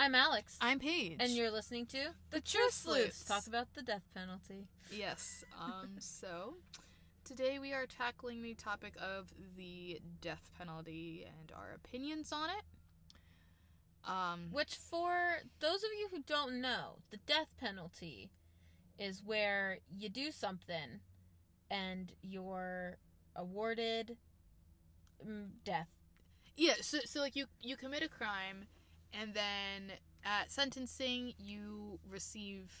I'm Alex. I'm Paige. and you're listening to The Truth Sleuths. Talk about the death penalty. yes. Um. so today we are tackling the topic of the death penalty and our opinions on it. Um. Which, for those of you who don't know, the death penalty is where you do something and you're awarded mm, death. Yeah. So so like you you commit a crime, and then at sentencing you receive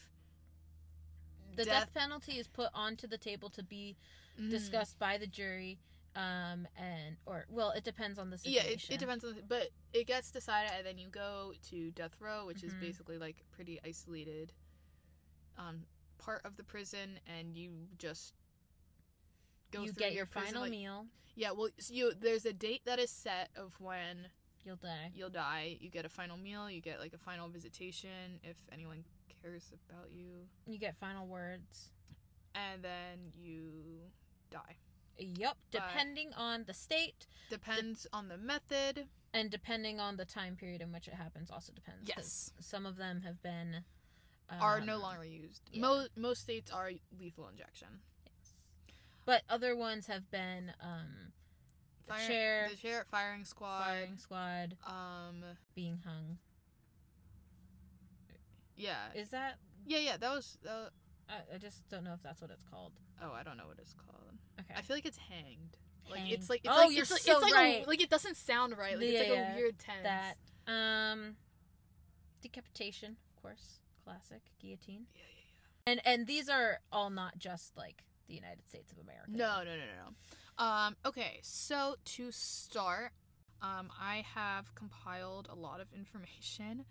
The Death- death, penalty is put onto the table to be Mm. discussed by the jury. Um and or well, it depends on the Yeah, situation. it, it depends on, the, but it gets decided, and then you go to death row, which is Mhm. basically like pretty isolated, um, part of the prison, and you just go. You through get your final meal. Yeah, well, so you there's a date that is set of when You'll die. you'll die. You get a final meal. You get like a final visitation if anyone cares about you, You get final words. and then you die. Yep, depending on the state Depends on the method. and depending on the time period in which it happens, also depends. Yes. some of them have been are no um, longer used. yeah. Most most states are lethal injection. yes. but other ones have been um, the Fire- chair, the chair, firing squad. firing squad, Um, being hung. yeah, Is that? yeah, yeah. That was. Uh, I, I just don't know if that's what it's called. oh, I don't know what it's called. Okay. I feel like it's hanged. Like Hanged. it's like it's Oh, like you're it's like, so it's like right. a, like it doesn't sound right. Like it's like Yeah, a weird tense. that um, decapitation, of course, classic guillotine. Yeah, Yeah, yeah, And and these are all not just like the United States of America. No, no, no, no, no. Um, okay, so to start, um, I have compiled a lot of information.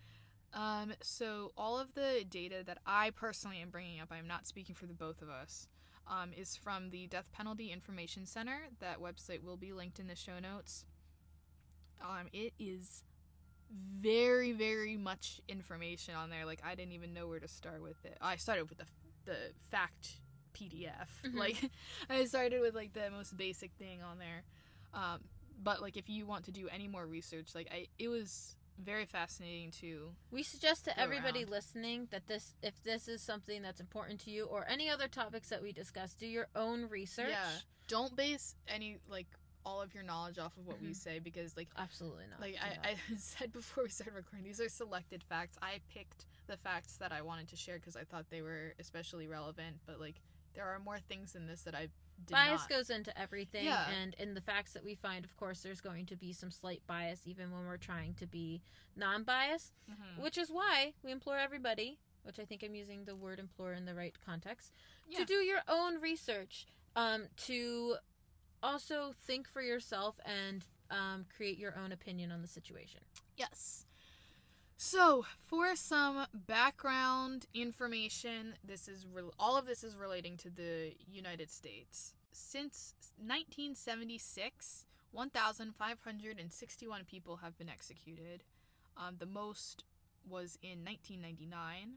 Um, so all of the data that I personally am bringing up, I'm not speaking for the both of us, um, is from the Death Penalty Information Center. That website will be linked in the show notes. Um, it is very, very much information on there. Like I didn't even know where to start with it. I started with the the fact PDF. Mhm. Like I started with like the most basic thing on there. Um, but like if you want to do any more research, like I it was very fascinating to We suggest to everybody around. listening that this, if this is something that's important to you, or any other topics that we discuss, do your own research. Yeah. don't base any like all of your knowledge off of what we Mhm. say because like Absolutely not. like I. I said before we started recording these are selected facts i picked the facts that i wanted to share because i thought they were especially relevant but like there are more things in this that i did bias not goes into everything, Yeah. and in the facts that we find, of course, there's going to be some slight bias, even when we're trying to be non-biased. Mhm. Which is why we implore everybody, which I think I'm using the word implore in the right context, Yeah. to do your own research, um, to also think for yourself and um, create your own opinion on the situation. Yes. So, for some background information, this is re- all of this is relating to the United States. Since 1976, 1,561 people have been executed. Um, the most was in 1999.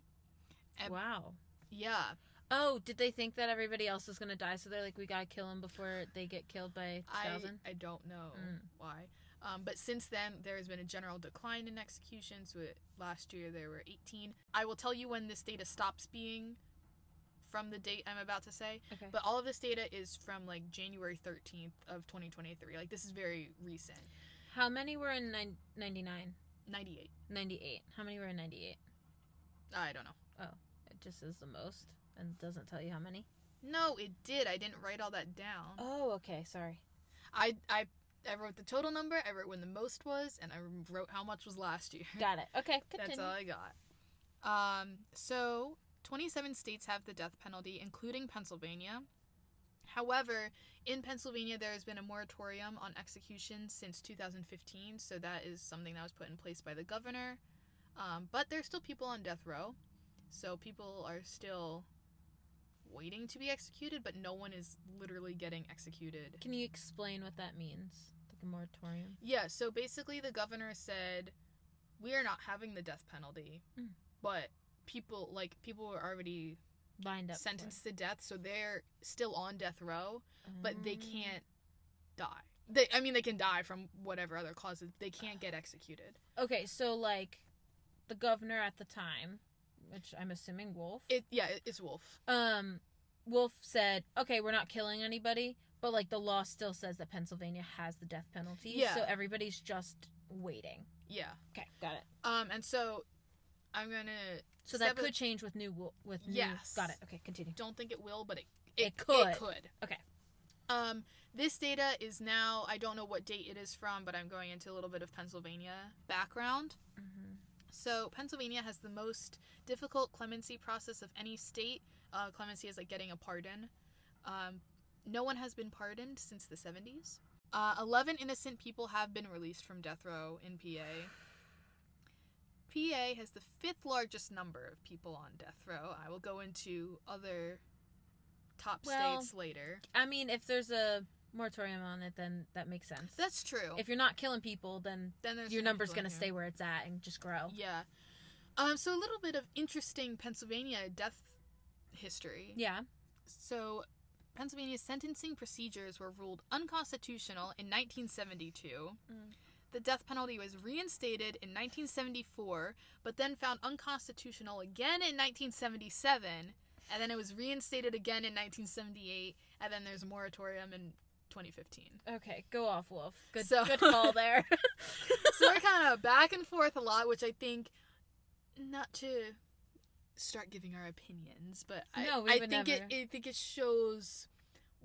Um, wow. Yeah, Oh, did they think that everybody else was gonna die, so they're like, we gotta kill them before they get killed by I thousand? I don't know Mm. why. Um, but since then, there has been a general decline in executions. With last year, there were 18. I will tell you when this data stops being from the date I'm about to say. Okay. But all of this data is from like January 13th of 2023. Like this is very recent. How many were in nine- 99? 98. 98. How many were in 98? I don't know. Oh, it just says the most and doesn't tell you how many. No, it did. I didn't write all that down. Oh, okay. Sorry. I I I wrote the total number. I wrote when the most was, and I wrote how much was last year. Got it. Okay. Continue. That's all I got. Um, so 27 states have the death penalty, including Pennsylvania. However, in Pennsylvania, there has been a moratorium on executions since 2015, so that is something that was put in place by the governor. Um, but there's still people on death row, so people are still waiting to be executed, but no one is literally getting executed. Can you explain what that means? Like a moratorium? Yeah, so basically the governor said we are not having the death penalty, Mm. but people like people were already Lined up. sentenced to death, so they're still on death row, but they Um, can't die. They, I mean, they can die from whatever other causes. They can't get executed. Okay, so like the governor at the time, which I'm assuming Wolf. It yeah, it- it's Wolf. um, Wolf said, "Okay, we're not killing anybody, but like the law still says that Pennsylvania has the death penalty. Yeah. So everybody's just waiting. Yeah. Okay, got it. Um, and so I'm gonna. So that step a- could change with new with new. Yes. Got it. Okay, continue. Don't think it will, but it It could. It could. Okay. Um, this data is now. I don't know what date it is from, but I'm going into a little bit of Pennsylvania background. Mm-hmm. So Pennsylvania has the most difficult clemency process of any state. Uh, clemency is like getting a pardon. Um, no one has been pardoned since the 70s. Uh, 11 innocent people have been released from death row in PA. PA has the fifth largest number of people on death row. I will go into other top Well- states later. I mean, if there's a moratorium on it, then that makes sense. That's true. if you're not killing people, then then your number's gonna stay where it's at and just grow. Yeah. Um, so a little bit of interesting Pennsylvania death history. Yeah. So, Pennsylvania's sentencing procedures were ruled unconstitutional in 1972. Mm. The death penalty was reinstated in 1974, but then found unconstitutional again in 1977, and then it was reinstated again in 1978, and then there's a moratorium in 2015. Okay, go off, Wolf. Good, So- good call there. so we're kind of back and forth a lot, which I think not to start giving our opinions, but I, No, we I think never. it I think it shows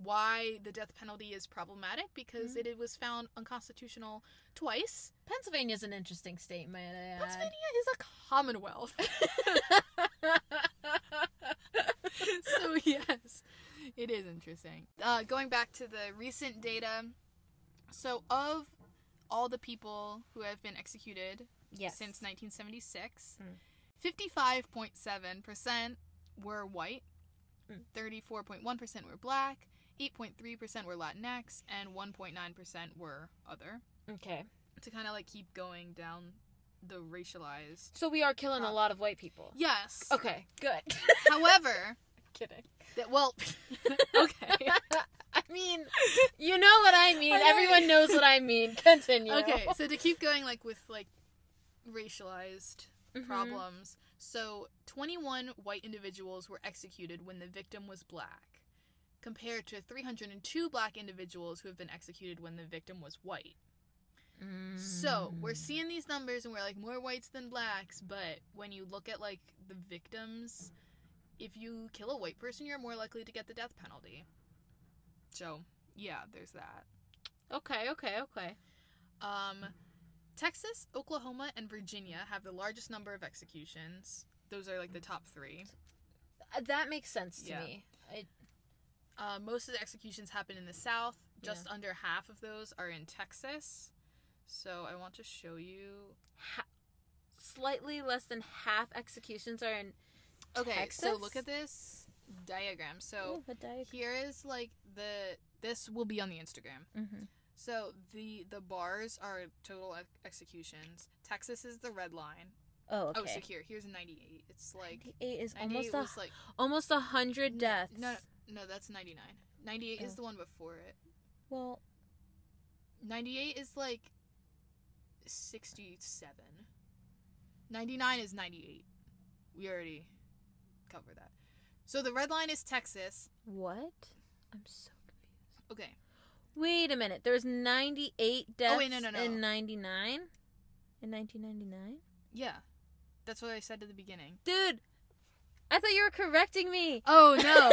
why the death penalty is problematic because Mhm. it was found unconstitutional twice. Pennsylvania is an interesting state, I add. Pennsylvania is a commonwealth. so yes, it is interesting. Uh, going back to the recent data, so of all the people who have been executed yes. since 1976, Mm. 55.7% were white, Mm. 34.1% were black, 8.3% were Latinx, and 1.9% were other. Okay. To kind of like keep going down the racialized. So we are killing a lot of white people. Yes. Okay, good. However, Kidding. that well, okay. I mean, you know what I mean. Everyone knows what I mean. Continue. Okay, so to keep going like with like racialized Mhm. problems. So 21 white individuals were executed when the victim was black, compared to 302 black individuals who have been executed when the victim was white. So we're Mm. seeing these numbers and we're like more whites than blacks, but when you look at like the victims, if you kill a white person, you're more likely to get the death penalty. So yeah, there's that. Okay, okay, okay. Um, Texas, Oklahoma, and Virginia have the largest number of executions. Those are like the top three. Uh, That makes sense to Yeah. me. I, Uh, most of the executions happen in the South. Just Yeah. under half of those are in Texas. So I want to show you. ha- slightly less than half executions are in. Okay, so look at this diagram. So Ooh, a diag- here is like the. This will be on the Instagram. Mhm. So the the bars are total ex- executions. Texas is the red line. Oh, okay. Oh, so here, here's a 98. It's like 98 is 98 almost a, like almost a hundred deaths. No, no, that's 99. 98 is Oh. the one before it. Well, 98 is like 67. 99 is 98. We already covered that. So the red line is Texas. what? I'm so confused. Okay. Wait a minute. There's 98 deaths Oh, wait, no, no, no. in 99? In 1999? Yeah. That's what I said at the beginning. Dude, I thought you were correcting me. Oh, no.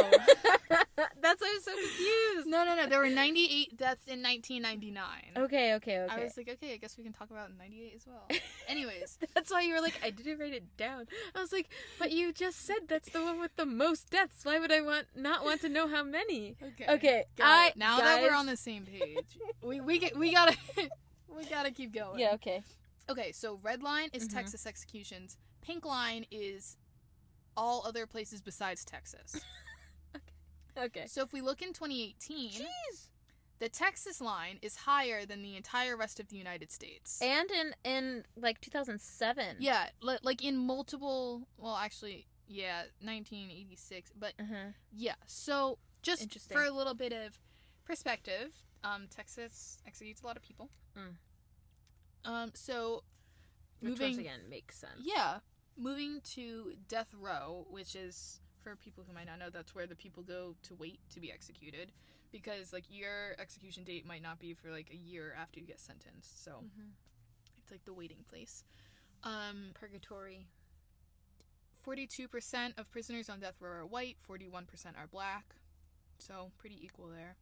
That's why I'm so confused. no, no, no. There were 98 deaths in 1999. Okay, okay, okay. I was like, okay, I guess we can talk about 98 as well. Anyways. That's why you were like, I didn't write it down. I was like, but you just said that's the one with the most deaths. Why would I want not want to know how many? Okay. Okay, I. Now that we're on the same page, we we get we gotta we gotta keep going. Yeah, okay. Okay, so red line is Mhm. Texas executions. Pink line is all other places besides Texas. Okay. Okay. So if we look in 2018, Jeez. the Texas line is higher than the entire rest of the United States. And in in like 2007. yeah, li- like in multiple. Well, actually, yeah, 1986. But Uh-huh. yeah, so just for a little bit of perspective, um, Texas executes a lot of people. Mm. Um, so Which once moving again makes sense. Yeah, moving to death row, which is for people who might not know, that's where the people go to wait to be executed, because like your execution date might not be for like a year after you get sentenced, so Mhm. it's like the waiting place. Um, Purgatory. forty-two percent of prisoners on death row are white, forty-one percent are black, so pretty equal there.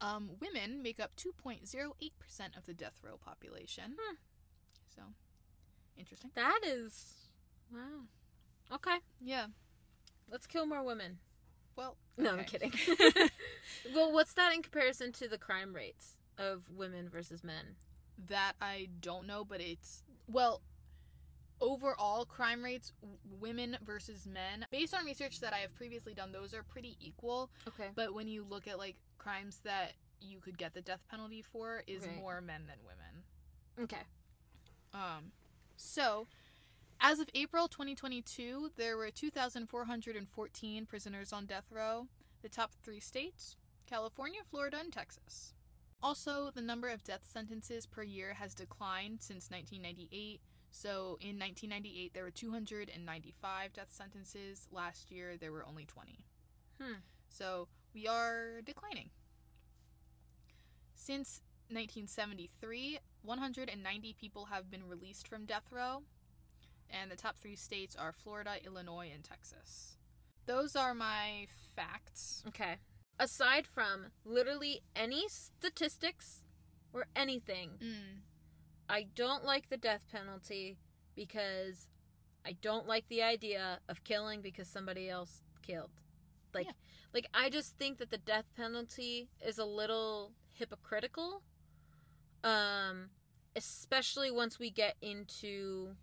Um, women make up two point zero eight percent of the death row population. Hmm. So, interesting. That is wow. Okay, Yeah. let's kill more women. Well, No, I'm kidding. well, what's that in comparison to the crime rates of women versus men? That I don't know, but it's well, overall crime rates, w- women versus men, based on research that I have previously done, those are pretty equal. Okay. But when you look at like crimes that you could get the death penalty for, is Right. more men than women. Okay. Um, so. As of April 2022, there were 2,414 prisoners on death row. The top three states California, Florida, and Texas. Also, the number of death sentences per year has declined since 1998. So, in 1998, there were 295 death sentences. Last year, there were only 20. Hmm. So, we are declining. Since 1973, 190 people have been released from death row, and the top three states are Florida, Illinois, and Texas. Those are my facts. Okay. Aside from literally any statistics or anything, Mm. I don't like the death penalty because I don't like the idea of killing because somebody else killed. Like Yeah. like I just think that the death penalty is a little hypocritical. Um especially once we get into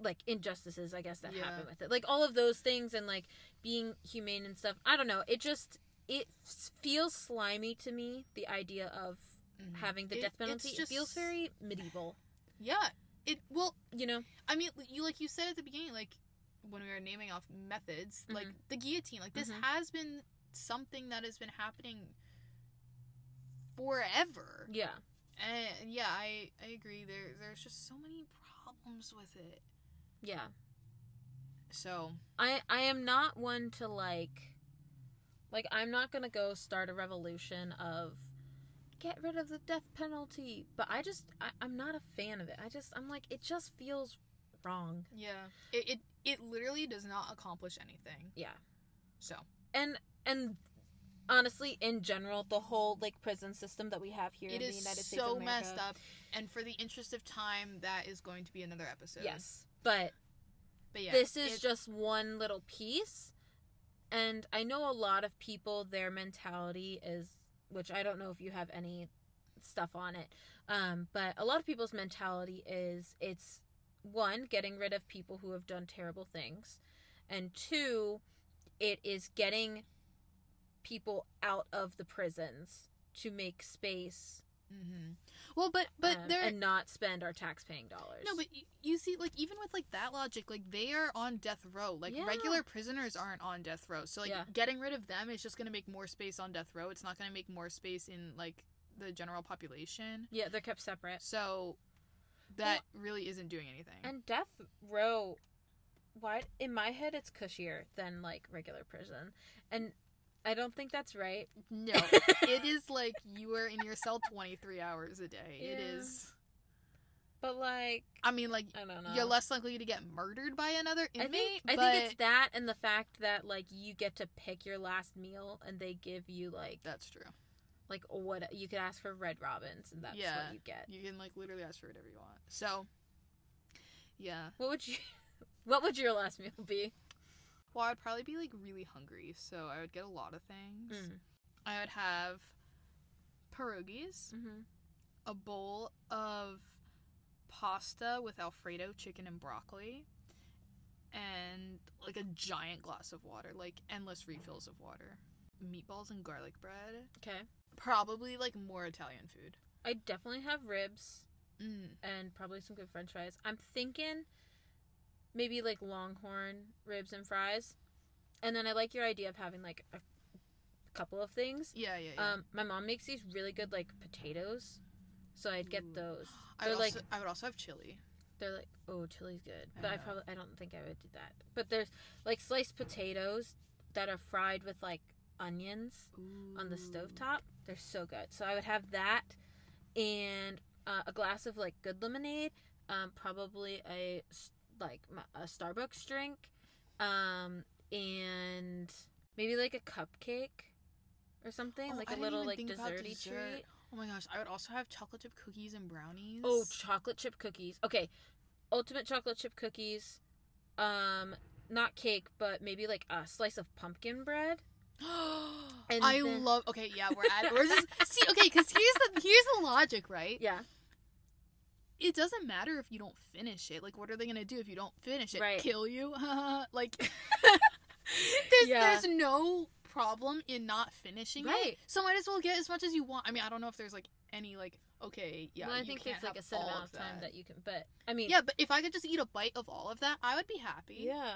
like injustices I guess that Yeah. happen with it. Like all of those things and like being humane and stuff. I don't know. It just it feels slimy to me the idea of Mhm. having the It- death penalty. It feels very medieval. Yeah. It well, You know? I mean, you like you said at the beginning, like when we were naming off methods, like Mhm. the guillotine. Like this Mhm. has been something that has been happening forever. Yeah. And yeah, I I agree. There there's just so many problems with it. Yeah. So I I am not one to like like I'm not going to go start a revolution of get rid of the death penalty, but I just I, I'm not a fan of it. I just I'm like it just feels wrong. yeah, it it, it literally does not accomplish anything. Yeah. So And and honestly in general the whole like prison system that we have here it in the is United States of so America. messed up. And for the interest of time, that is going to be another episode. Yes. But but yeah, this is just one little piece and i know a lot of people their mentality is which i don't know if you have any stuff on it um, but a lot of people's mentality is it's one getting rid of people who have done terrible things and two it is getting people out of the prisons to make space Mhm. Well, but but um, there and not spend our tax-paying dollars No, but y- you see, like even with like that logic, like they are on death row. Like Yeah. regular prisoners aren't on death row. So like Yeah. getting rid of them is just gonna make more space on death row. It's not gonna make more space in like the general population. yeah they're kept separate So that really isn't doing anything. And death row, why in my head it's cushier than like regular prison, and I don't think that's right. no, it is like you are in your cell twenty three hours a day. It Yeah. is. But like, I mean, like I don't know. you're less likely to get murdered by another I inmate. think I think it's that and the fact that like you get to pick your last meal and they give you like that's true. like what you could ask for red robins and that's Yeah. what you get. You can like literally ask for whatever you want. So, yeah. What would you? What would your last meal be? Well, I'd probably be like really hungry, so I would get a lot of things. Mm. I would have pierogies, Mm-hmm. a bowl of pasta with Alfredo chicken and broccoli, and like a giant glass of water, like endless refills of water. Meatballs and garlic bread. Okay. Probably like more Italian food. I definitely have ribs. Mm. and probably some good french fries. I'm thinking maybe like longhorn ribs and fries. And then I like your idea of having like a couple of things. Yeah, yeah, yeah. Um my mom makes these really good like potatoes. So I'd get those. I would like also, I would also have chili. they're like oh chili's good, but I know. probably I don't think I would do that. But there's like sliced potatoes that are fried with like onions on the Ooh. stovetop. They're so good. So I would have that and uh, a glass of like good lemonade, um, probably a s- like a Starbucks drink, um, and maybe like a cupcake or something, Oh, like I a little like desserty dessert. treat. Oh my gosh, I would also have chocolate chip cookies and brownies. Oh, chocolate chip cookies. Okay, ultimate chocolate chip cookies. Um, not cake, but maybe like a slice of pumpkin bread. I then- love. Okay, yeah, we're at. We're just see. Okay, because here's the here's the logic, right? Yeah, It doesn't matter if you don't finish it. Like, what are they gonna do if you don't finish it? Right. Kill you? like, there's Yeah. there's no problem in not finishing it. Right. So might as well get as much as you want. I mean, I don't know if there's like any like okay, yeah. well, I think there's like a set amount of time that. that you can. But I mean, Yeah, but if I could just eat a bite of all of that, I would be happy. yeah.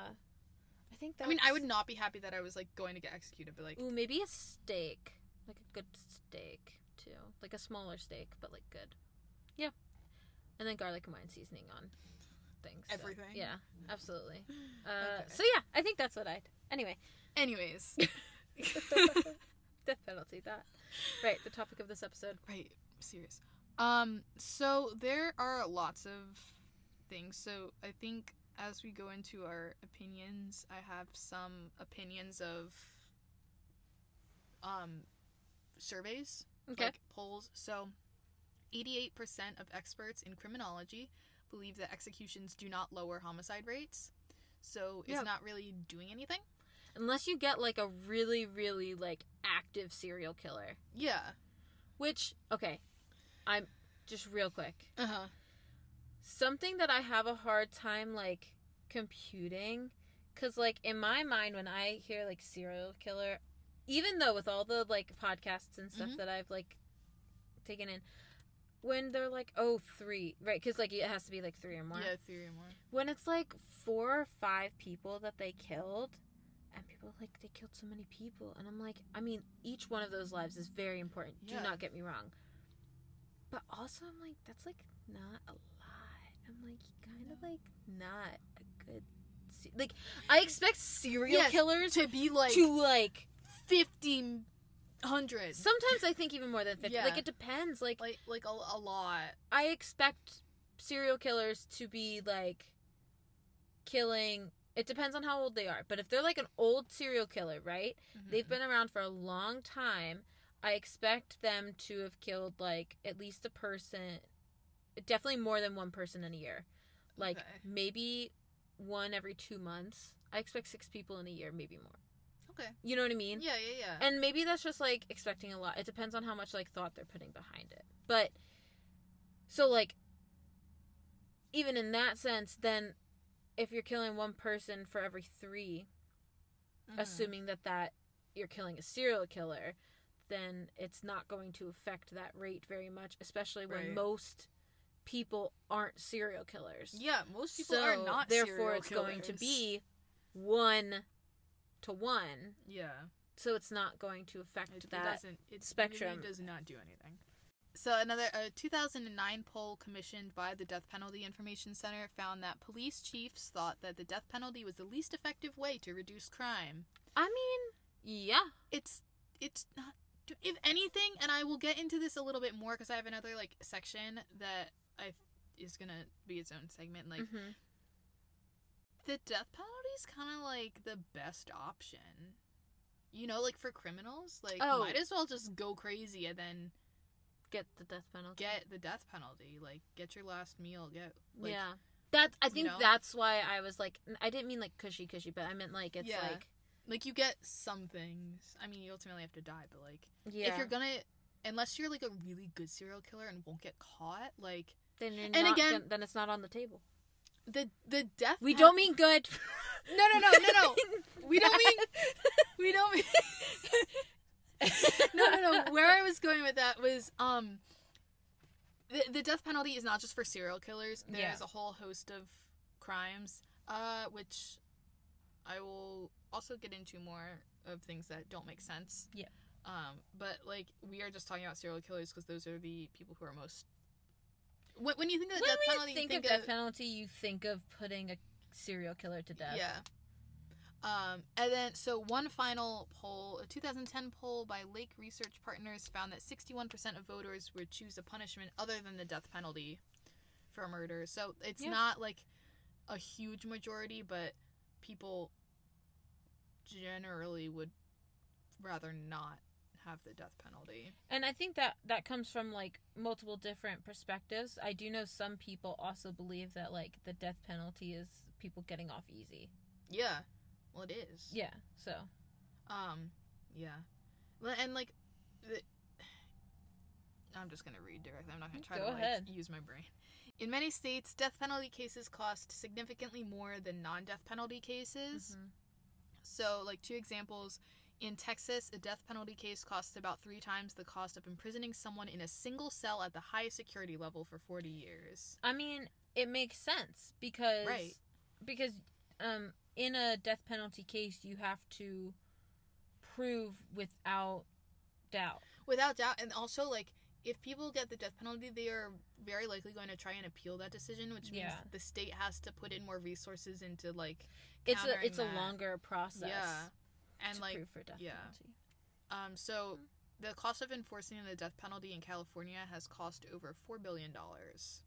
I think that. I mean, I would not be happy that I was like going to get executed, but like, Ooh, maybe a steak, like a good steak too, like a smaller steak, but like good. Yeah, and then garlic and wine seasoning on things. so, Everything? yeah, absolutely. Uh, Okay. So yeah, I think that's what I'd. Anyway, anyways, death penalty. That right. The topic of this episode. right, serious. Um, so there are lots of things. So I think as we go into our opinions, I have some opinions of um surveys, Okay. like polls. So 88% of experts in criminology believe that executions do not lower homicide rates. So it's Yeah. not really doing anything. Unless you get like a really, really like active serial killer. Yeah. Which okay, I'm just real quick. Uh huh. something that I have a hard time like computing cuz like in my mind when I hear like serial killer even though with all the like podcasts and stuff Mhm. that I've like taken in when they're like oh three right cuz like it has to be like 3 or more Yeah, three or more. when it's like 4 or 5 people that they killed and people are like they killed so many people and I'm like I mean each one of those lives is very important Yeah. do not get me wrong but also I'm like that's like not a lot I'm like kind of No. like not a good se- like I expect serial killers To be like to like 50 hundred. sometimes I think even more than 50 Yeah. like it depends like like like a, a lot. I expect serial killers to be like killing. It depends on how old they are, but if they're like an old serial killer, right? They've mm-hmm. been around for a long time. I expect them to have killed like at least a person, definitely more than one person in a year. Like Okay. maybe one every two months. I expect six people in a year, maybe more. Okay. You know what I mean? Yeah, yeah, yeah. And maybe that's just like expecting a lot. It depends on how much like thought they're putting behind it. But so like even in that sense, then if you're killing one person for every 3, Mhm. assuming that that you're killing a serial killer, then it's not going to affect that rate very much, especially when Right. most people aren't serial killers. yeah, most people are not. therefore it's going to be 1 to 1, Yeah. so it's not going to affect It, it that doesn't. It spectrum. really does not do anything. So another a 2009 poll commissioned by the Death Penalty Information Center found that police chiefs thought that the death penalty was the least effective way to reduce crime. I mean, yeah. It's it's not if anything, and I will get into this a little bit more because I have another like section that I is gonna be its own segment. Like Mhm. the death penalty is kind of like the best option. You know, like for criminals, like Oh. might as well just go crazy and then get the death penalty. get the death penalty. Like get your last meal. Get like, yeah. That I you think know? that's why I was like I didn't mean like cushy cushy, but I meant like it's Yeah. like like you get some things. I mean, you ultimately have to die, but like yeah. if you're gonna, unless you're like a really good serial killer and won't get caught, like then and again- then it's not on the table. The the death. We don't mean good. No, no, no, no, no. We don't mean. We don't mean. no, no, no. Where I was going with that was um. The, the death penalty is not just for serial killers. There's Yeah. a whole host of crimes, uh, which I will also get into more of things that don't make sense. Yeah. Um, but like we are just talking about serial killers because those are the people who are most when, when you think of the when death penalty, think, you of death penalty, you think of putting a serial killer to death. Yeah. Um, and then, so one final poll, a 2010 poll by Lake Research Partners found that 61% of voters would choose a punishment other than the death penalty for murder. So it's Yeah. not like a huge majority, but people generally would rather not have the death penalty. And I think that that comes from like multiple different perspectives. I do know some people also believe that like the death penalty is people getting off easy. Yeah. Well, it is. Yeah. So Um, yeah. Well, And like, the, I'm just gonna read directly. I'm not gonna try Go to like, use my brain. In many states, death penalty cases cost significantly more than non-death penalty cases. mhm. So, like two examples. In Texas, a death penalty case costs about three times the cost of imprisoning someone in a single cell at the highest security level for 40 years. I mean, it makes sense because Right. because um in a death penalty case you have to prove without doubt. Without doubt, and also like if people get the death penalty, they are very likely going to try and appeal that decision, which means Yeah. the state has to put in more resources into like It's a it's a longer process. yeah, and like prove for death yeah. penalty. um, so the cost of enforcing the death penalty in California has cost over four billion dollars.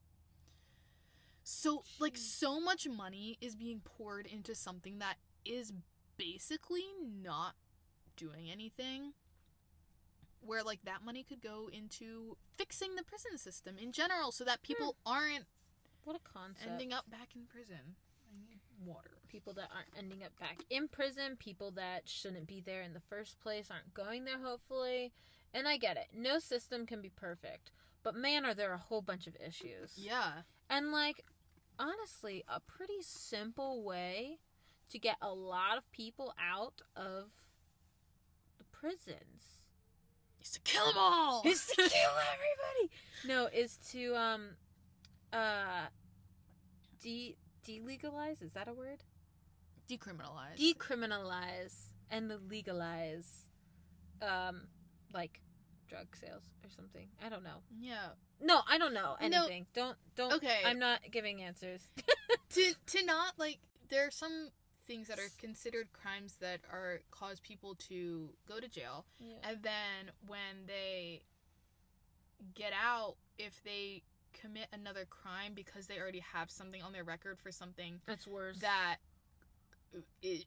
So like so much money is being poured into something that is basically not doing anything. Where like that money could go into fixing the prison system in general, so that people aren't What a concept. ending up back in prison. I need water. People that aren't ending up back in prison, people that shouldn't be there in the first place aren't going there, hopefully. And I get it. No system can be perfect. But man, are there a whole bunch of issues. Yeah. And, like, honestly, a pretty simple way to get a lot of people out of the prisons Is to kill them all. is to kill everybody. No, is to, um, uh, de- delegalize? Is that a word? Decriminalize. decriminalize and legalize um like drug sales or something i don't know yeah. no i don't know No. anything don't don't Okay. i'm not giving answers to to not like there are some things that are considered crimes that are cause people to go to jail yeah. and then when they get out if they commit another crime because they already have something on their record for something that's worse that it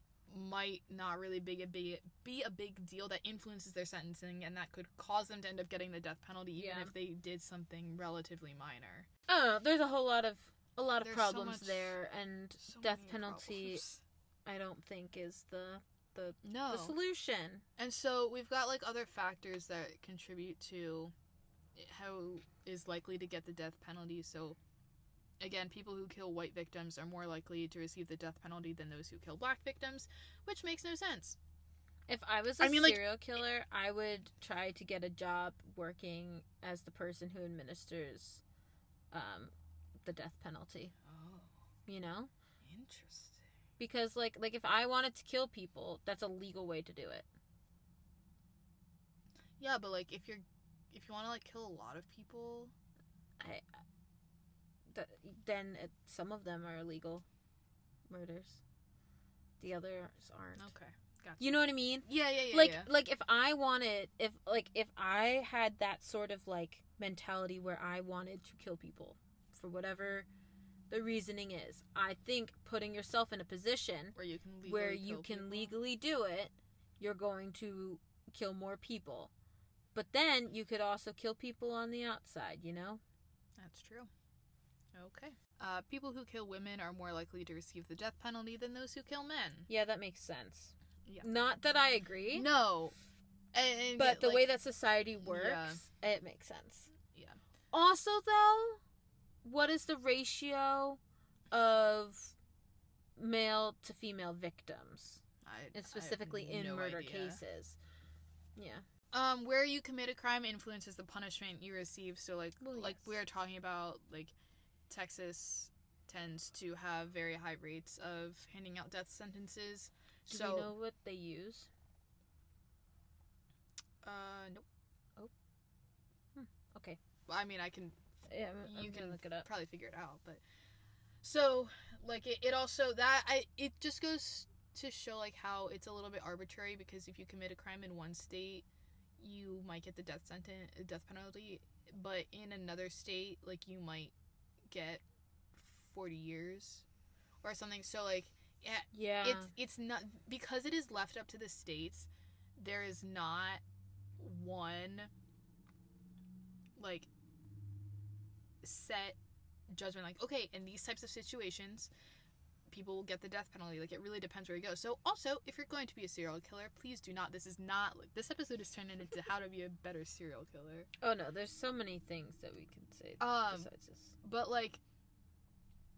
might not really be a big be a big deal that influences their sentencing and that could cause them to end up getting the death penalty even Yeah. if they did something relatively minor. i there's a whole lot of a lot of There's so problems much- there and So death penalty problems. i don't think is the the, No. the solution And so we've got like other factors that contribute to how is likely to get the death penalty. So again, people who kill white victims are more likely to receive the death penalty than those who kill black victims, which makes no sense. if i was a I mean, like- serial killer i would try to get a job working as the person who administers um the death penalty Oh, you know interesting. because like like if i wanted to kill people that's a legal way to do it Yeah, but like if you're if you want to like kill a lot of people, i th- then it, some of them are illegal murders the others aren't okay, gotcha. you know what i mean yeah, yeah, yeah, like yeah. like if i wanted if like if i had that sort of like mentality where i wanted to kill people for whatever the reasoning is i think putting yourself in a position where you can legally where you can people. legally do it, you're going to kill more people. But then you could also kill people on the outside, you know? That's true. Okay. Uh, people who kill women are more likely to receive the death penalty than those who kill men. Yeah, that makes sense. Yeah. Not that I agree, No. And, and but the like, way that society works, it makes sense. Yeah. Also, though, what is the ratio of male to female victims, I, and specifically in no murder idea. cases? Yeah. Um, where you commit a crime influences the punishment you receive. So, like, Well, like yes. we are talking about, like, Texas tends to have very high rates of handing out death sentences. Do so, we know what they use? uh, nope. Oh. Okay. Well, I mean, I can Yeah, I'm, I'm You can look it up. probably figure it out but so like it, it also that i it just goes to show like how it's a little bit arbitrary because if you commit a crime in one state you might get the death sentence death penalty but in another state like you might get 40 years or something so like yeah Yeah. it's it's not because it is left up to the states there is not one like set judgment like okay in these types of situations people will get the death penalty like it really depends where you go. So also if you're going to be a serial killer please do not this is not like this episode is turning into how to be a better serial killer. Oh no, there's so many things that we can say um besides this. but like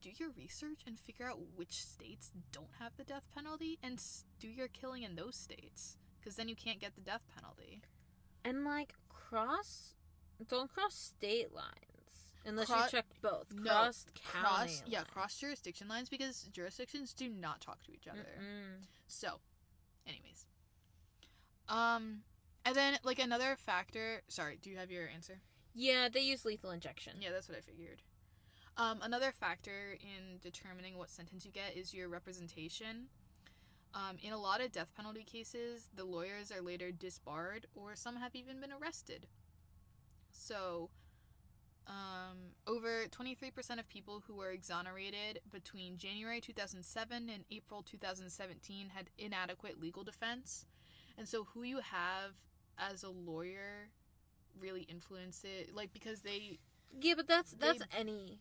do your research and figure out which states don't have the death penalty and do your killing in those states because then you can't get the death penalty. And like cross, don't cross state lines unless Cro- you check both. No, Cross county. yeah cross jurisdiction lines because jurisdictions do not talk to each other Mm-mm. so anyways um and then like another factor sorry do you have your answer Yeah, they use lethal injection. Yeah, that's what I figured. Um, another factor in determining what sentence you get is your representation. Um, in a lot of death penalty cases, the lawyers are later disbarred, or some have even been arrested. So, um, over 23% of people who were exonerated between January 2007 and April 2017 had inadequate legal defense. And so, who you have as a lawyer really influence it. Like, because they Yeah, but that's They- that's any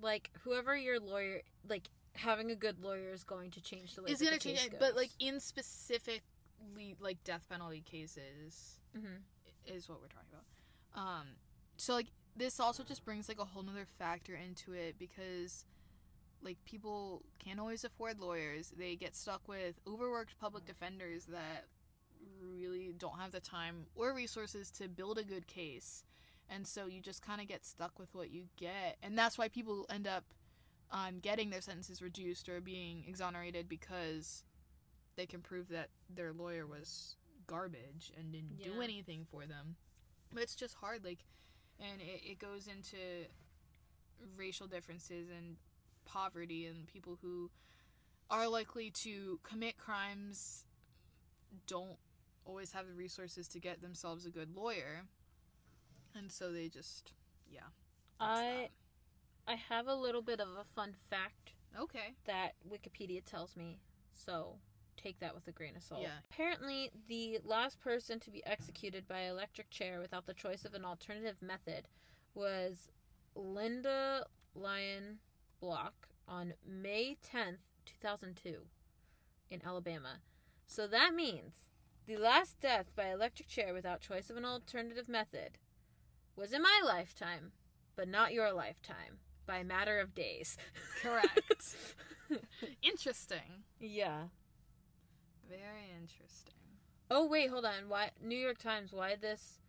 like whoever your lawyer like having a good lawyer is going to change the way is gonna change it, but like in specifically like death penalty cases Mhm. is what we're talking about. Um, so like this also just brings like a whole nother factor into it because like people can't always afford lawyers. They get stuck with overworked public defenders that really don't have the time or resources to build a good case. And so you just kind of get stuck with what you get. And that's why people end up um, getting their sentences reduced or being exonerated because they can prove that their lawyer was garbage and didn't do anything for them. But it's just hard, like, and it, it goes into racial differences and poverty and people who are likely to commit crimes don't always have the resources to get themselves a good lawyer. And so they just, yeah. I I have a little bit of a fun fact. Okay. that Wikipedia tells me. So take that with a grain of salt. Yeah. Apparently, the last person to be executed by electric chair without the choice of an alternative method was Lynda Lyon Block on May 10th, 2002 in Alabama. So that means the last death by electric chair without choice of an alternative method was in my lifetime, but not your lifetime, by a matter of days. Correct. Interesting. yeah. Very interesting. Oh wait, hold on. Why New York Times? Why this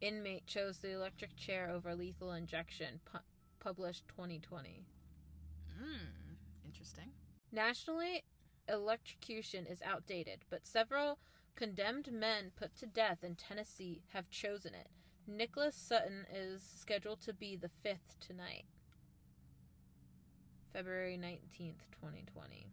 inmate chose the electric chair over lethal injection? Pu- published 2020. Hmm. Interesting. Nationally, electrocution is outdated, but several condemned men put to death in Tennessee have chosen it. Nicholas Sutton is scheduled to be the fifth tonight. February 19th, 2020.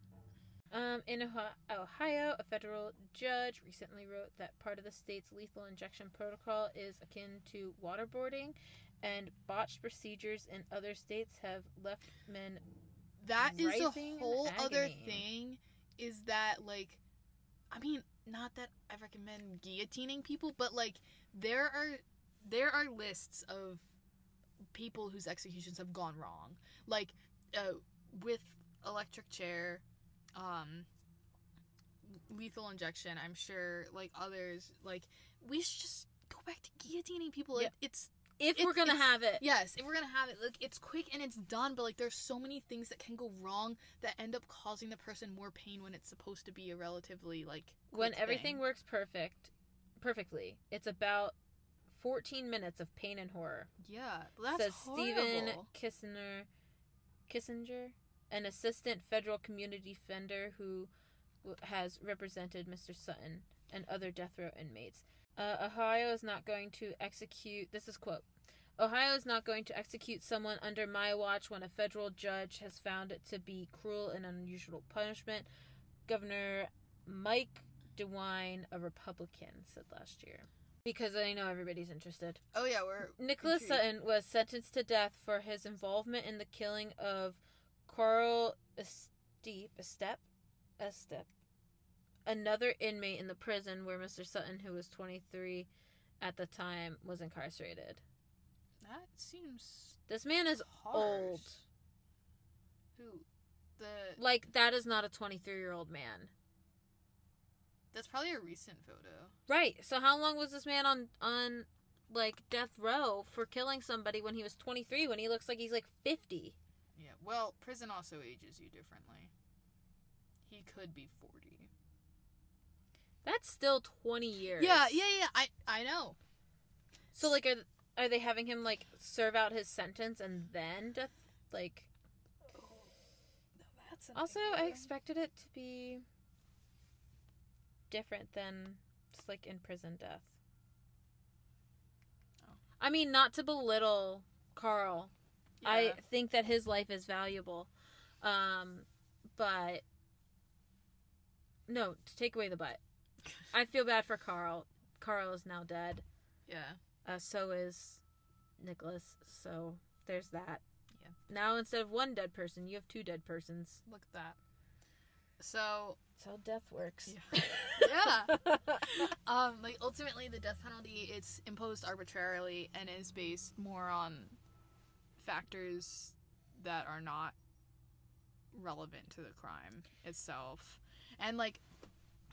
Um, in Ohio- a federal judge recently wrote that part of the state's lethal injection protocol is akin to waterboarding, and botched procedures in other states have left men That is a whole other thing. Is that like, I mean, not that I recommend guillotining people, but like there are there are lists of people whose executions have gone wrong. Like uh, with electric chair, um, lethal injection. I'm sure like others. Like we should just go back to guillotining people. It, it's if It's- we're gonna have it. Yes, if we're gonna have it, like it's quick and it's done, but like there's so many things that can go wrong that end up causing the person more pain when it's supposed to be a relatively like when everything thing. works perfect, perfectly, it's about 14 minutes of pain and horror. Yeah, that's says Stephen horrible. Kissinger, Kissinger, an assistant federal community defender who has represented Mr. Sutton and other death row inmates. Uh, Ohio is not going to execute. This is quote. Ohio is not going to execute someone under my watch when a federal judge has found it to be cruel and unusual punishment. Governor Mike DeWine, a Republican, said last year. Because I know everybody's interested. Oh yeah, we're Nicholas intrigued. Sutton was sentenced to death for his involvement in the killing of Carl Estep, Estep, Estep, another inmate in the prison where Mr. Sutton, who was 23 at the time, was incarcerated. That seems This man is harsh. old. Who? The like that is not a 23 year old man. that's probably a recent photo. Right. So how long was this man on on like death row for killing somebody when he was 23 when he looks like he's like 50? Yeah. Well, prison also ages you differently. He could be forty. That's still 20 years. Yeah, yeah, yeah. I I know. So like are are they having him like serve out his sentence and then death like No, That's also I expected it to be different than just like in prison death. Oh. I mean not to belittle Carl. I think that his life is valuable. Um but no, to take away the butt. I feel bad for Carl. Carl is now dead. yeah. Uh, so is Nicholas. So there's that. Yeah. Now instead of one dead person, you have two dead persons. Look at that. So That's how death works. Yeah. um, like ultimately, the death penalty it's imposed arbitrarily and is based more on factors that are not relevant to the crime itself, and like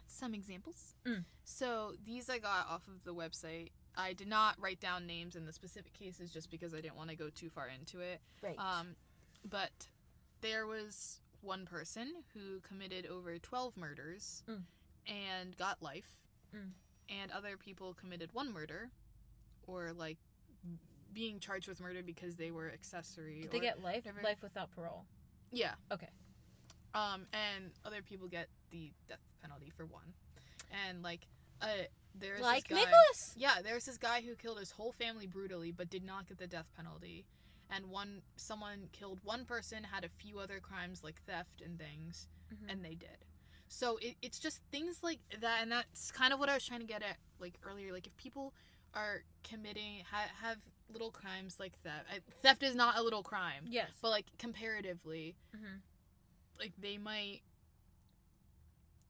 some examples. Mm. So these I got off of the website. I did not write down names in the specific cases just because I didn't want to go too far into it. right. Um, but there was one person who committed over 12 murders Mm. and got life, Mm. and other people committed one murder or like being charged with murder because they were accessory. Did they get life? whatever. Life without parole. yeah. Okay. Um, and other people get the death penalty for one, and like uh, there's like this guy, Nicholas. Yeah, there's this guy who killed his whole family brutally, but did not get the death penalty. And one someone killed one person, had a few other crimes like theft and things, Mhm. and they did. So it, it's just things like that, and that's kind of what I was trying to get at like earlier. Like if people are committing ha- have little crimes like theft, I, theft is not a little crime, yes. but like comparatively, Mhm. like they might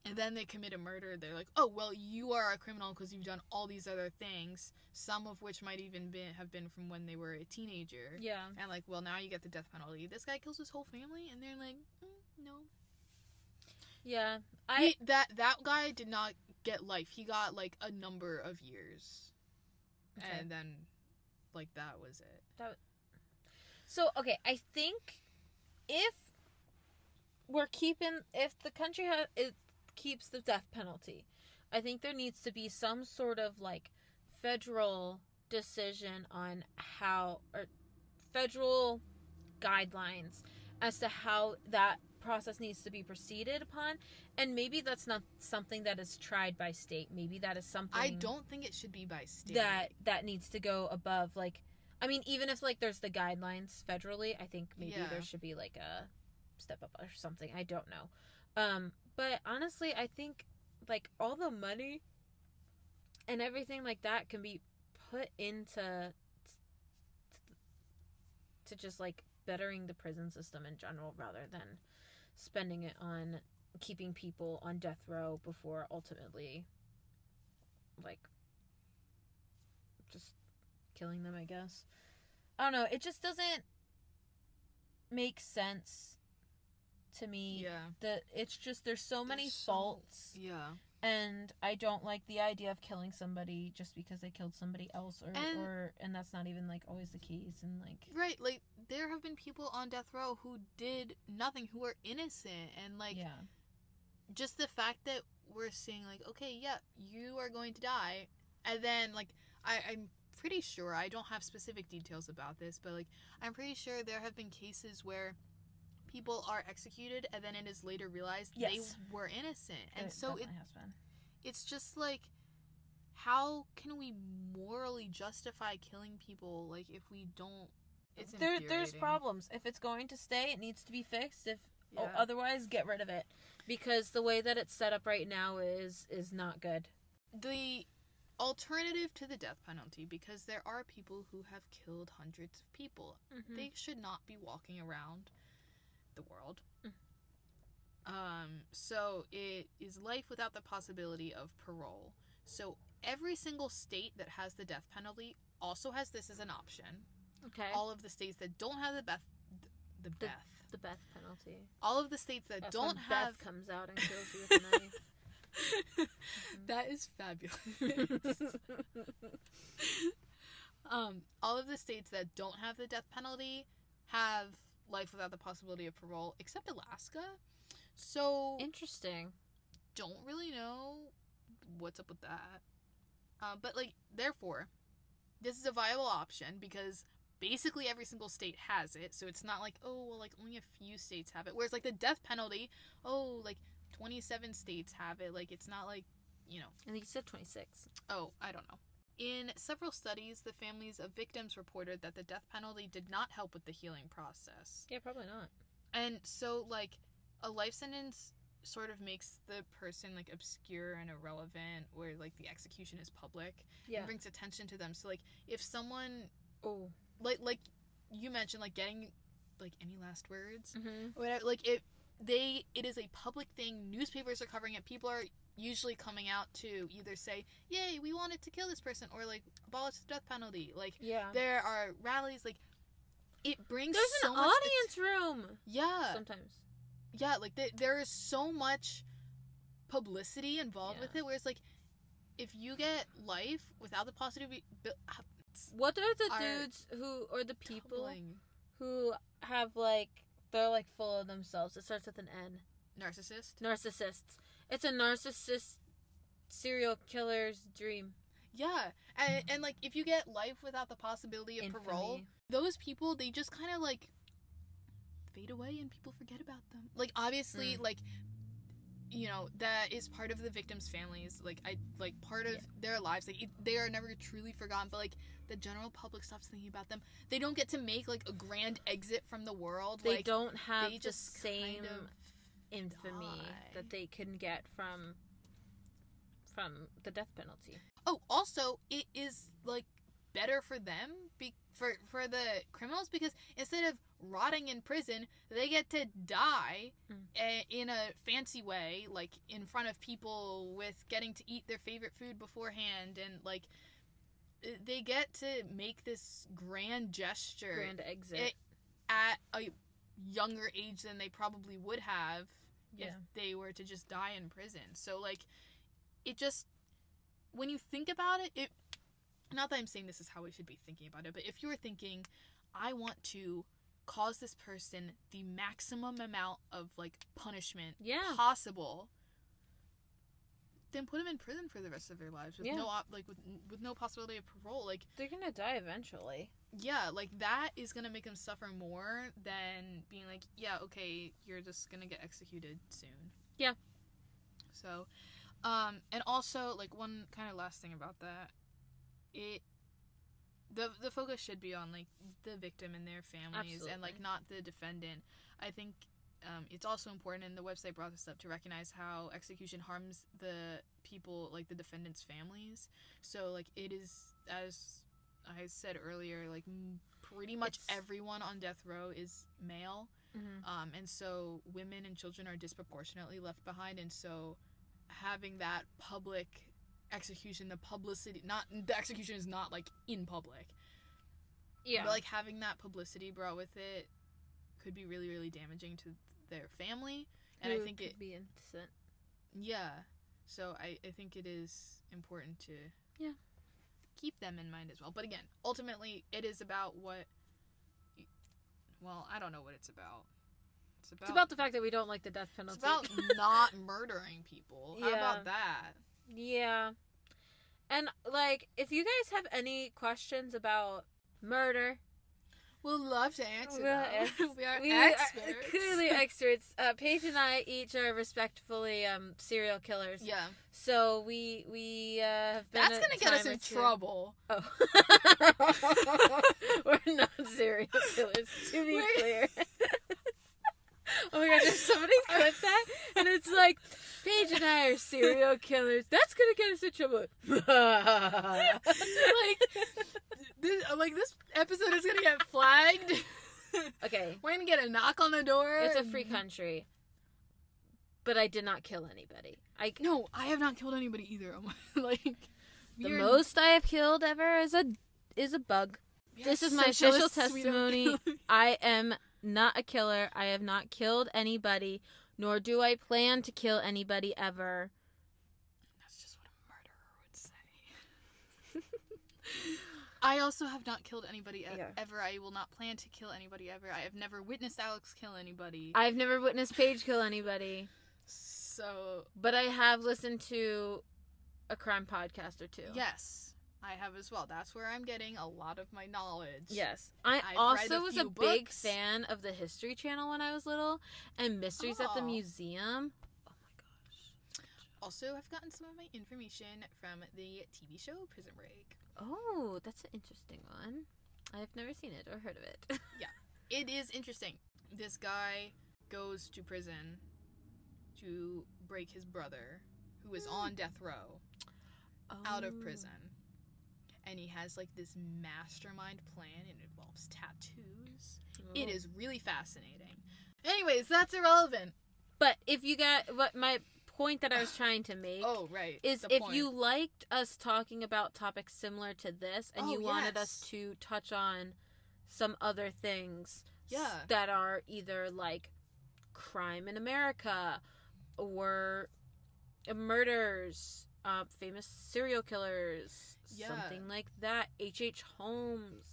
and then they commit a murder they're like oh well you are a criminal because you've done all these other things some of which might even been have been from when they were a teenager Yeah. and like well now you get the death penalty this guy kills his whole family and they're like mm, no Yeah. I He- that that guy did not get life he got like a number of years Okay. and then like that was it So okay, I think if we're keeping if the country ha- it keeps the death penalty, I think there needs to be some sort of like federal decision on how or federal guidelines as to how that process needs to be proceeded upon and maybe that's not something that is tried by state. Maybe that is something i don't think it should be by state. that that needs to go above like i mean even if like there's the guidelines federally i think maybe Yeah. there should be like a step up or something. I don't know. Um but honestly i think like all the money and everything like that can be put into to just like bettering the prison system in general rather than spending it on keeping people on death row before ultimately like just killing them i guess. I don't know. It just doesn't make sense to me. Yeah. That it's just there's so many There's so- faults yeah and i don't like the idea of killing somebody just because they killed somebody else or And- or and that's not even like always the case and like Right, like there have been people on death row who did nothing, who are innocent, and like yeah. just the fact that we're seeing like, okay, yeah, you are going to die, and then like I, I'm pretty sure I don't have specific details about this, but like I'm pretty sure there have been cases where people are executed and then it is later realized Yes. they were innocent, and There so it it's just like how can we morally justify killing people like if we don't it's there, there's problems. If it's going to stay, it needs to be fixed. If oh, otherwise, get rid of it because the way that it's set up right now is is not good. the alternative to the death penalty because there are people who have killed hundreds of people Mm-hmm. they should not be walking around the world um so it is life without the possibility of parole so every single state that has the death penalty also has this as an option Okay. all of the states that don't have the Beth the The- Beth the Beth penalty. all of the states that That's don't have Beth comes out and kills you with a knife. that is fabulous um, all of the states that don't have the death penalty have life without the possibility of parole, except Alaska. So Interesting. don't really know what's up with that. Uh, but like, therefore, this is a viable option because basically every single state has it. So it's not like oh well, like only a few states have it. Whereas like the death penalty, oh like twenty seven states have it. Like it's not like you know I think you said twenty six. Oh, I don't know. In several studies, the families of victims reported that the death penalty did not help with the healing process. Yeah, probably not. And so, like, a life sentence sort of makes the person, like, obscure and irrelevant, where, like, the execution is public Yeah. and brings attention to them. So, like, if someone, Oh. like, like you mentioned, like, getting, like, any last words, Mm-hmm. whatever, like, it, they, it is a public thing. Newspapers are covering it. People are usually coming out to either say, "Yay, we wanted to kill this person," or like abolish the death penalty. Like Yeah. there are rallies. Like it brings There's so an much audience room. yeah, Sometimes. yeah. Like th- there is so much publicity involved Yeah. with it. Whereas like if you get life without the possibility, ah, What are the Are dudes who or the people Tumbling. who have like they're like full of themselves? It starts with an N. narcissist. Narcissists. It's a narcissist serial killer's dream. Yeah, and and like if you get life without the possibility of parole, those people they just kind of like fade away and people forget about them like obviously Mm. like you know that is part of the victims families like i like part of Yeah. their lives like it, they are never truly forgotten but like the general public stops thinking about them they don't get to make like a grand exit from the world They like don't have they the just same kind of infamy die. that they can get from from the death penalty. oh also it is like better for them be- for for the criminals because instead of rotting in prison they get to die Mm. a- in a fancy way like in front of people with getting to eat their favorite food beforehand and like uh, they get to make this grand gesture Grand exit. at a younger age than they probably would have if Yeah. they were to just die in prison. So like it just when you think about it, it not that I'm saying this is how we should be thinking about it, but if you were thinking I want to cause this person the maximum amount of like punishment yeah. possible then put them in prison for the rest of their lives with Yeah. no op- like with with no possibility of parole like They're gonna die eventually. Yeah, like that is gonna make them suffer more than being like, yeah, okay, you're just gonna get executed soon. Yeah. So, um, and also like one kind of last thing about that, it, the the focus should be on like the victim and their families and like not the defendant. I think. Um, it's also important, and the website brought this up to recognize how execution harms the people, like the defendants' families. So, like, it is, as I said earlier, like m- pretty much It's- everyone on death row is male, Mm-hmm. um, and so women and children are disproportionately left behind, and so having that public execution, the publicity, not the execution is not like in public, Yeah. but like having that publicity brought with it could be really, really damaging to their family, and I think it, be innocent. yeah, so I I think it is important to Yeah. Keep them in mind as well. But again, ultimately, it is about what. Well, I don't know what it's about. It's about, It's about the fact that we don't like the death penalty. it's about not murdering people. How Yeah. about that? yeah. And like, if you guys have any questions about murder, We'll love to answer them. ans- we are we experts. are clearly experts. Uh, Paige and I each are respectfully um, serial killers. yeah. So we we uh, have been. That's gonna get us in trouble. Oh, we're not serial killers. To be We're- clear. Oh my god! If somebody clip that, and it's like Paige and I are serial killers. That's gonna get us in trouble. like this, like this episode is gonna get flagged. okay, We're gonna get a knock on the door. it's a free country, but I did not kill anybody. I No, I have not killed anybody either. like the most I have killed ever is a is a bug. we this is my official socialists, we don't testimony. I am not a killer. I have not killed anybody, nor do I plan to kill anybody ever. That's just what a murderer would say. I also have not killed anybody e- Yeah. ever. I will not plan to kill anybody ever. I have never witnessed Alex kill anybody. I've never witnessed Paige kill anybody, so but I have listened to a crime podcast or two. yes, I have as well. That's where I'm getting a lot of my knowledge. Yes. I I've also a was a few big fan of the History Channel when I was little and Mysteries at the Oh. Museum. Oh my gosh. Also, I've gotten some of my information from the TV show Prison Break. Oh, that's an interesting one. I've never seen it or heard of it. Yeah. It is interesting. This guy goes to prison to break his brother, who is Hmm. on death row, out of Oh. prison. And he has like this mastermind plan. And it involves tattoos. Oh. It Oh. is really fascinating. Anyways, that's irrelevant. But if you got what my point that I was trying to make Oh, right. is the if point. you liked us talking about topics similar to this and Oh, you wanted us to touch on some other things Yeah. that are either like crime in America or murders, uh, famous serial killers, Yeah. something like that. H. H. Holmes.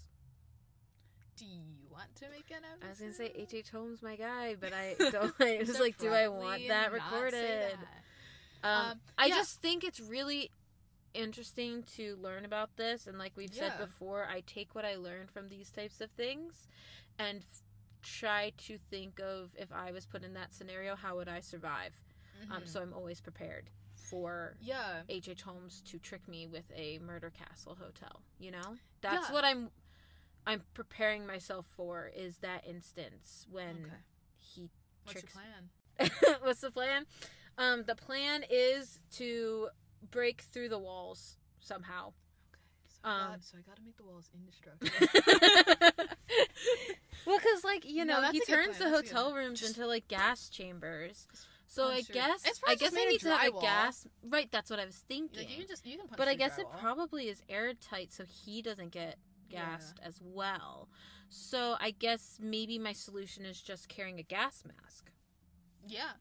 Do you want to make an episode? I was gonna say H. H. Holmes, my guy, but I don't. I was like, do I want that recorded? that. Um, Um, I yeah. just think it's really interesting to learn about this, and like we've said before, I take what I learn from these types of things, and try to think of if I was put in that scenario, how would I survive? Um, Mhm. so I'm always prepared for yeah. H. H. Holmes to trick me with a murder castle hotel. You know, that's Yeah. what I'm. I'm preparing myself for is that instance when Okay. he What's tricks your plan? What's the plan? Um, the plan is to break through the walls somehow. So, I Um, got, so I got to make the walls indestructible. well, because like you No, know, he turns the that's hotel rooms Just- into like gas chambers. So Oh, I guess I guess I need to have a gas. Right, that's what I was thinking. like you can just you can punch but I guess it probably is airtight, so he doesn't get Yeah. gassed as well. So I guess maybe my solution is just carrying a gas mask yeah.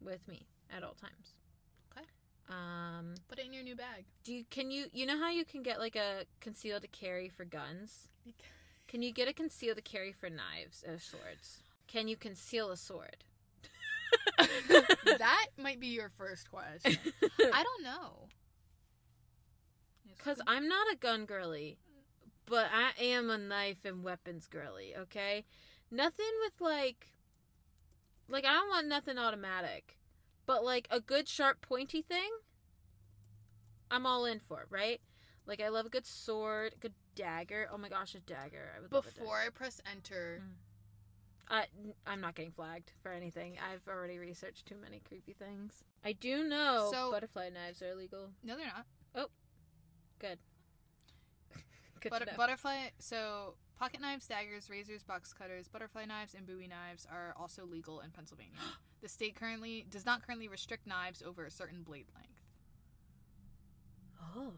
with me at all times. Okay. Um. Put it in your new bag. Do you can you you know how you can get like a concealed to carry for guns? Can you get a concealed to carry for knives or swords? Can you conceal a sword? that might be your first question. I don't know. Cuz. I'm not a gun girly, but I am a knife and weapons girly, okay? Nothing with like like I don't want nothing automatic. But like a good sharp pointy thing, I'm all in for, right? Like I love a good sword, a good dagger. Oh my gosh, a dagger. I would love a dagger. before I press enter, Mm. I, I'm not getting flagged for anything. I've already researched too many creepy things. I do know So- butterfly knives are illegal. no, they're not. Oh, good. Good Butter- to know. butterfly. So pocket knives, daggers, razors, box cutters, butterfly knives, and Bowie knives are also legal in Pennsylvania. the state currently does not currently restrict knives over a certain blade length. oh.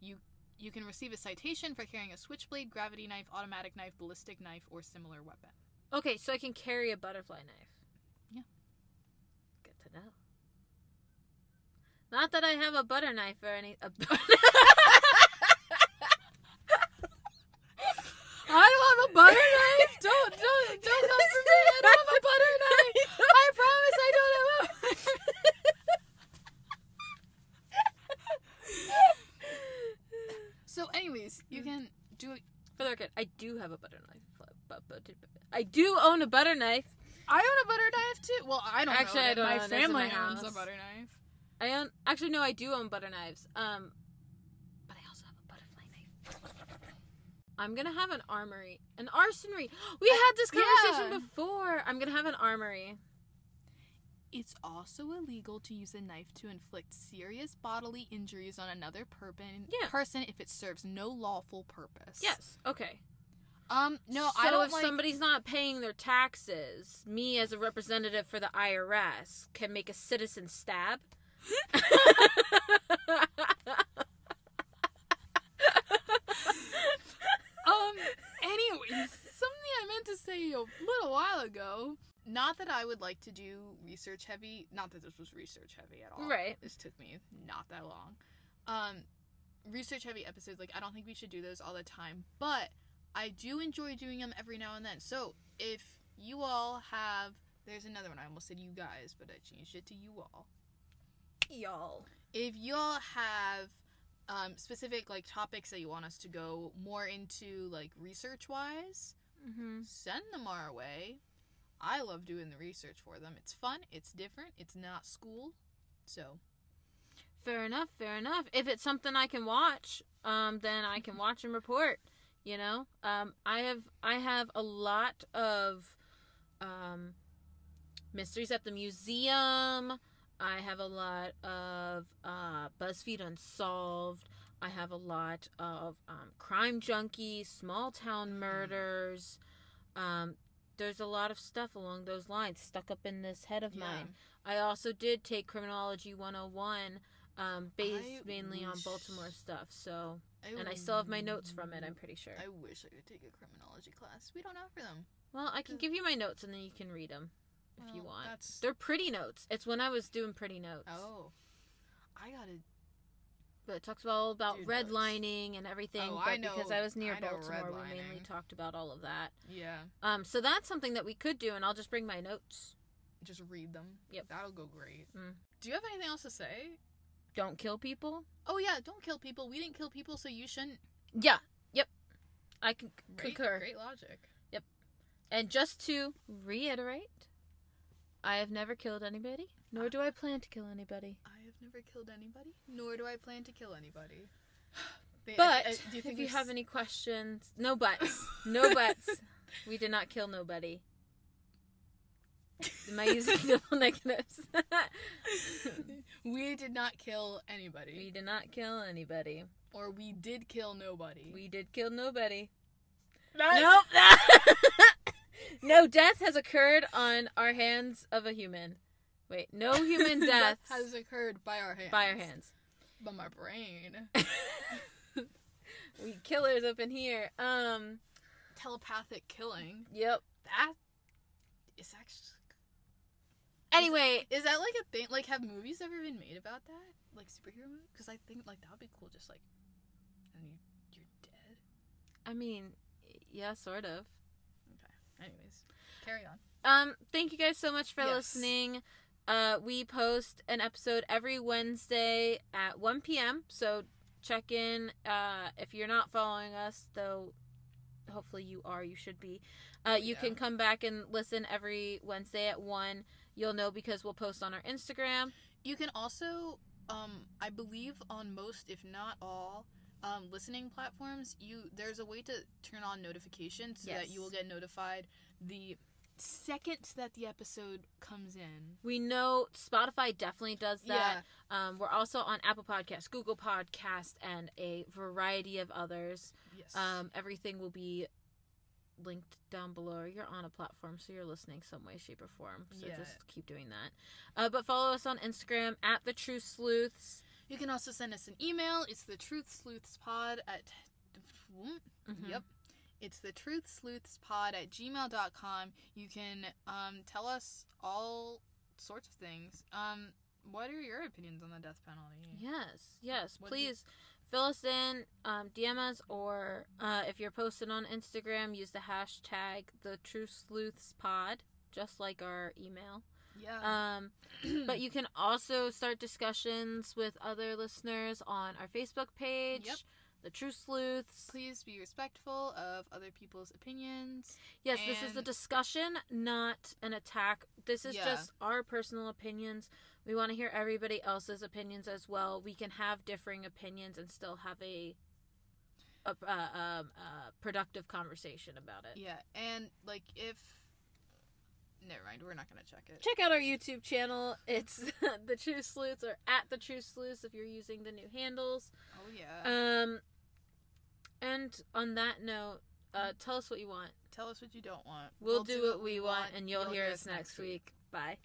You You can receive a citation for carrying a switchblade, gravity knife, automatic knife, ballistic knife, or similar weapon. Okay, so I can carry a butterfly knife. Yeah. Good to know. Not that I have a butter knife or any. A I don't have a butter knife. Don't don't don't come for me. I don't have a butter knife. I promise I don't have a. so, anyways, you mm. can do it. For the record, I do have a butter knife. I do own a butter knife. I own a butter knife too. Well, I don't Actually, own I don't My own it. It's in family my owns a butter knife. I own actually no, I do own butter knives. Um, but I also have a butterfly knife. I'm gonna have an armory, an arsenry. We had this conversation yeah. before. I'm gonna have an armory. It's also illegal to use a knife to inflict serious bodily injuries on another person, Yeah. person if it serves no lawful purpose. Yes. Okay. Um. No, so I don't if like. somebody's not paying their taxes, me as a representative for the IRS can make a citizen stab. Um. Anyways, something I meant to say a little while ago. Not that I would like to do research heavy. Not that this was research heavy at all. Right. This took me not that long. Um, research heavy episodes. Like I don't think we should do those all the time, but I do enjoy doing them every now and then. So if you all have, there's another one. I almost said you guys, but I changed it to you all. Y'all. If y'all have um, specific like topics that you want us to go more into, like research wise, Mm-hmm. send them our way. I love doing the research for them. It's fun. It's different. It's not school. So Fair enough, fair enough. If it's something I can watch, um, then I can watch and report. You know, um, I have I have a lot of um, mysteries at the museum. I have a lot of uh, BuzzFeed Unsolved. I have a lot of um, crime junkies, small town murders. Um, there's a lot of stuff along those lines stuck up in this head of yeah. mine. I also did take Criminology 101, um, based I mainly on Baltimore stuff. So, and I still have my notes from it. I'm pretty sure. I wish I could take a criminology class. We don't offer them. Well, I can give you my notes and then you can read them if you want. That's They're pretty notes. It's when I was doing pretty notes. oh, I gotta. But it talks all about notes. redlining and everything. Oh, but I because I was near I Baltimore, we mainly talked about all of that. Yeah, Um, so that's something that we could do, and I'll just bring my notes. just read them. Yep. that'll go great. Mm. Do you have anything else to say? Don't kill people. Oh yeah, don't kill people. We didn't kill people, so you shouldn't. Yeah. Yep. I can Great, concur. Great logic. Yep. And just to reiterate, I have never killed anybody, nor do I plan to kill anybody. I have never killed anybody, nor do I plan to kill anybody. But uh, do you think if you we have any questions, no buts, no buts. We did not kill nobody. Am I using double negatives? we did not kill anybody. we did not kill anybody. or we did kill nobody. We did kill nobody. That's- Nope. no death has occurred on our hands of a human. Wait, no human death has occurred by our hands. by our hands. By my brain. we killers up in here. Um. Telepathic killing. Yep. That is actually. Anyway, Is that like a thing? Like, have movies ever been made about that? Like superhero movies? Because I think like that would be cool. Just like, and you you're dead. I mean, yeah, sort of. Okay. Anyways, carry on. Um, thank you guys so much for Yes. listening. Uh, we post an episode every Wednesday at 1 p.m. So check in. Uh, if you're not following us, though, hopefully you are. You should be. Uh, you Yeah. can come back and listen every Wednesday at 1. You'll know because we'll post on our Instagram. You can also, um, I believe on most, if not all, um, listening platforms, you there's a way to turn on notifications so that you will get notified the second that the episode comes in. We know Spotify definitely does that. Yeah. Um, we're also on Apple Podcasts, Google Podcast, and a variety of others. Yes. Um, everything will be linked down below. You're on a platform, so you're listening some way, shape, or form. So Yeah. just keep doing that. Uh, but follow us on Instagram at the Truth Sleuths. you can also send us an email. It's the Truth Sleuths Pod at. Mhm. Yep. It's the Truth Sleuths Pod at gmail.com. You can um, tell us all sorts of things. Um, what are your opinions on the death penalty? Yes, yes. What Please fill us in, um, DM us, or uh, if you're posting on Instagram, use the hashtag the Truth Sleuths Pod, just like our email. Yeah. Um, but you can also start discussions with other listeners on our Facebook page, Yep. the Truth Sleuths. Please be respectful of other people's opinions. Yes, this is a discussion, not an attack. This is Yeah. just our personal opinions. We want to hear everybody else's opinions as well. We can have differing opinions and still have a a, uh, um, uh, productive conversation about it. Yeah, and like if never mind, we're not gonna check it. Check out our YouTube channel. It's the Truth Sleuths or at the Truth Sleuths if you're using the new handles. Oh yeah. Um, and on that note, uh, tell us what you want. Tell us what you don't want. We'll, do what we want, and you'll, hear us next week. Bye.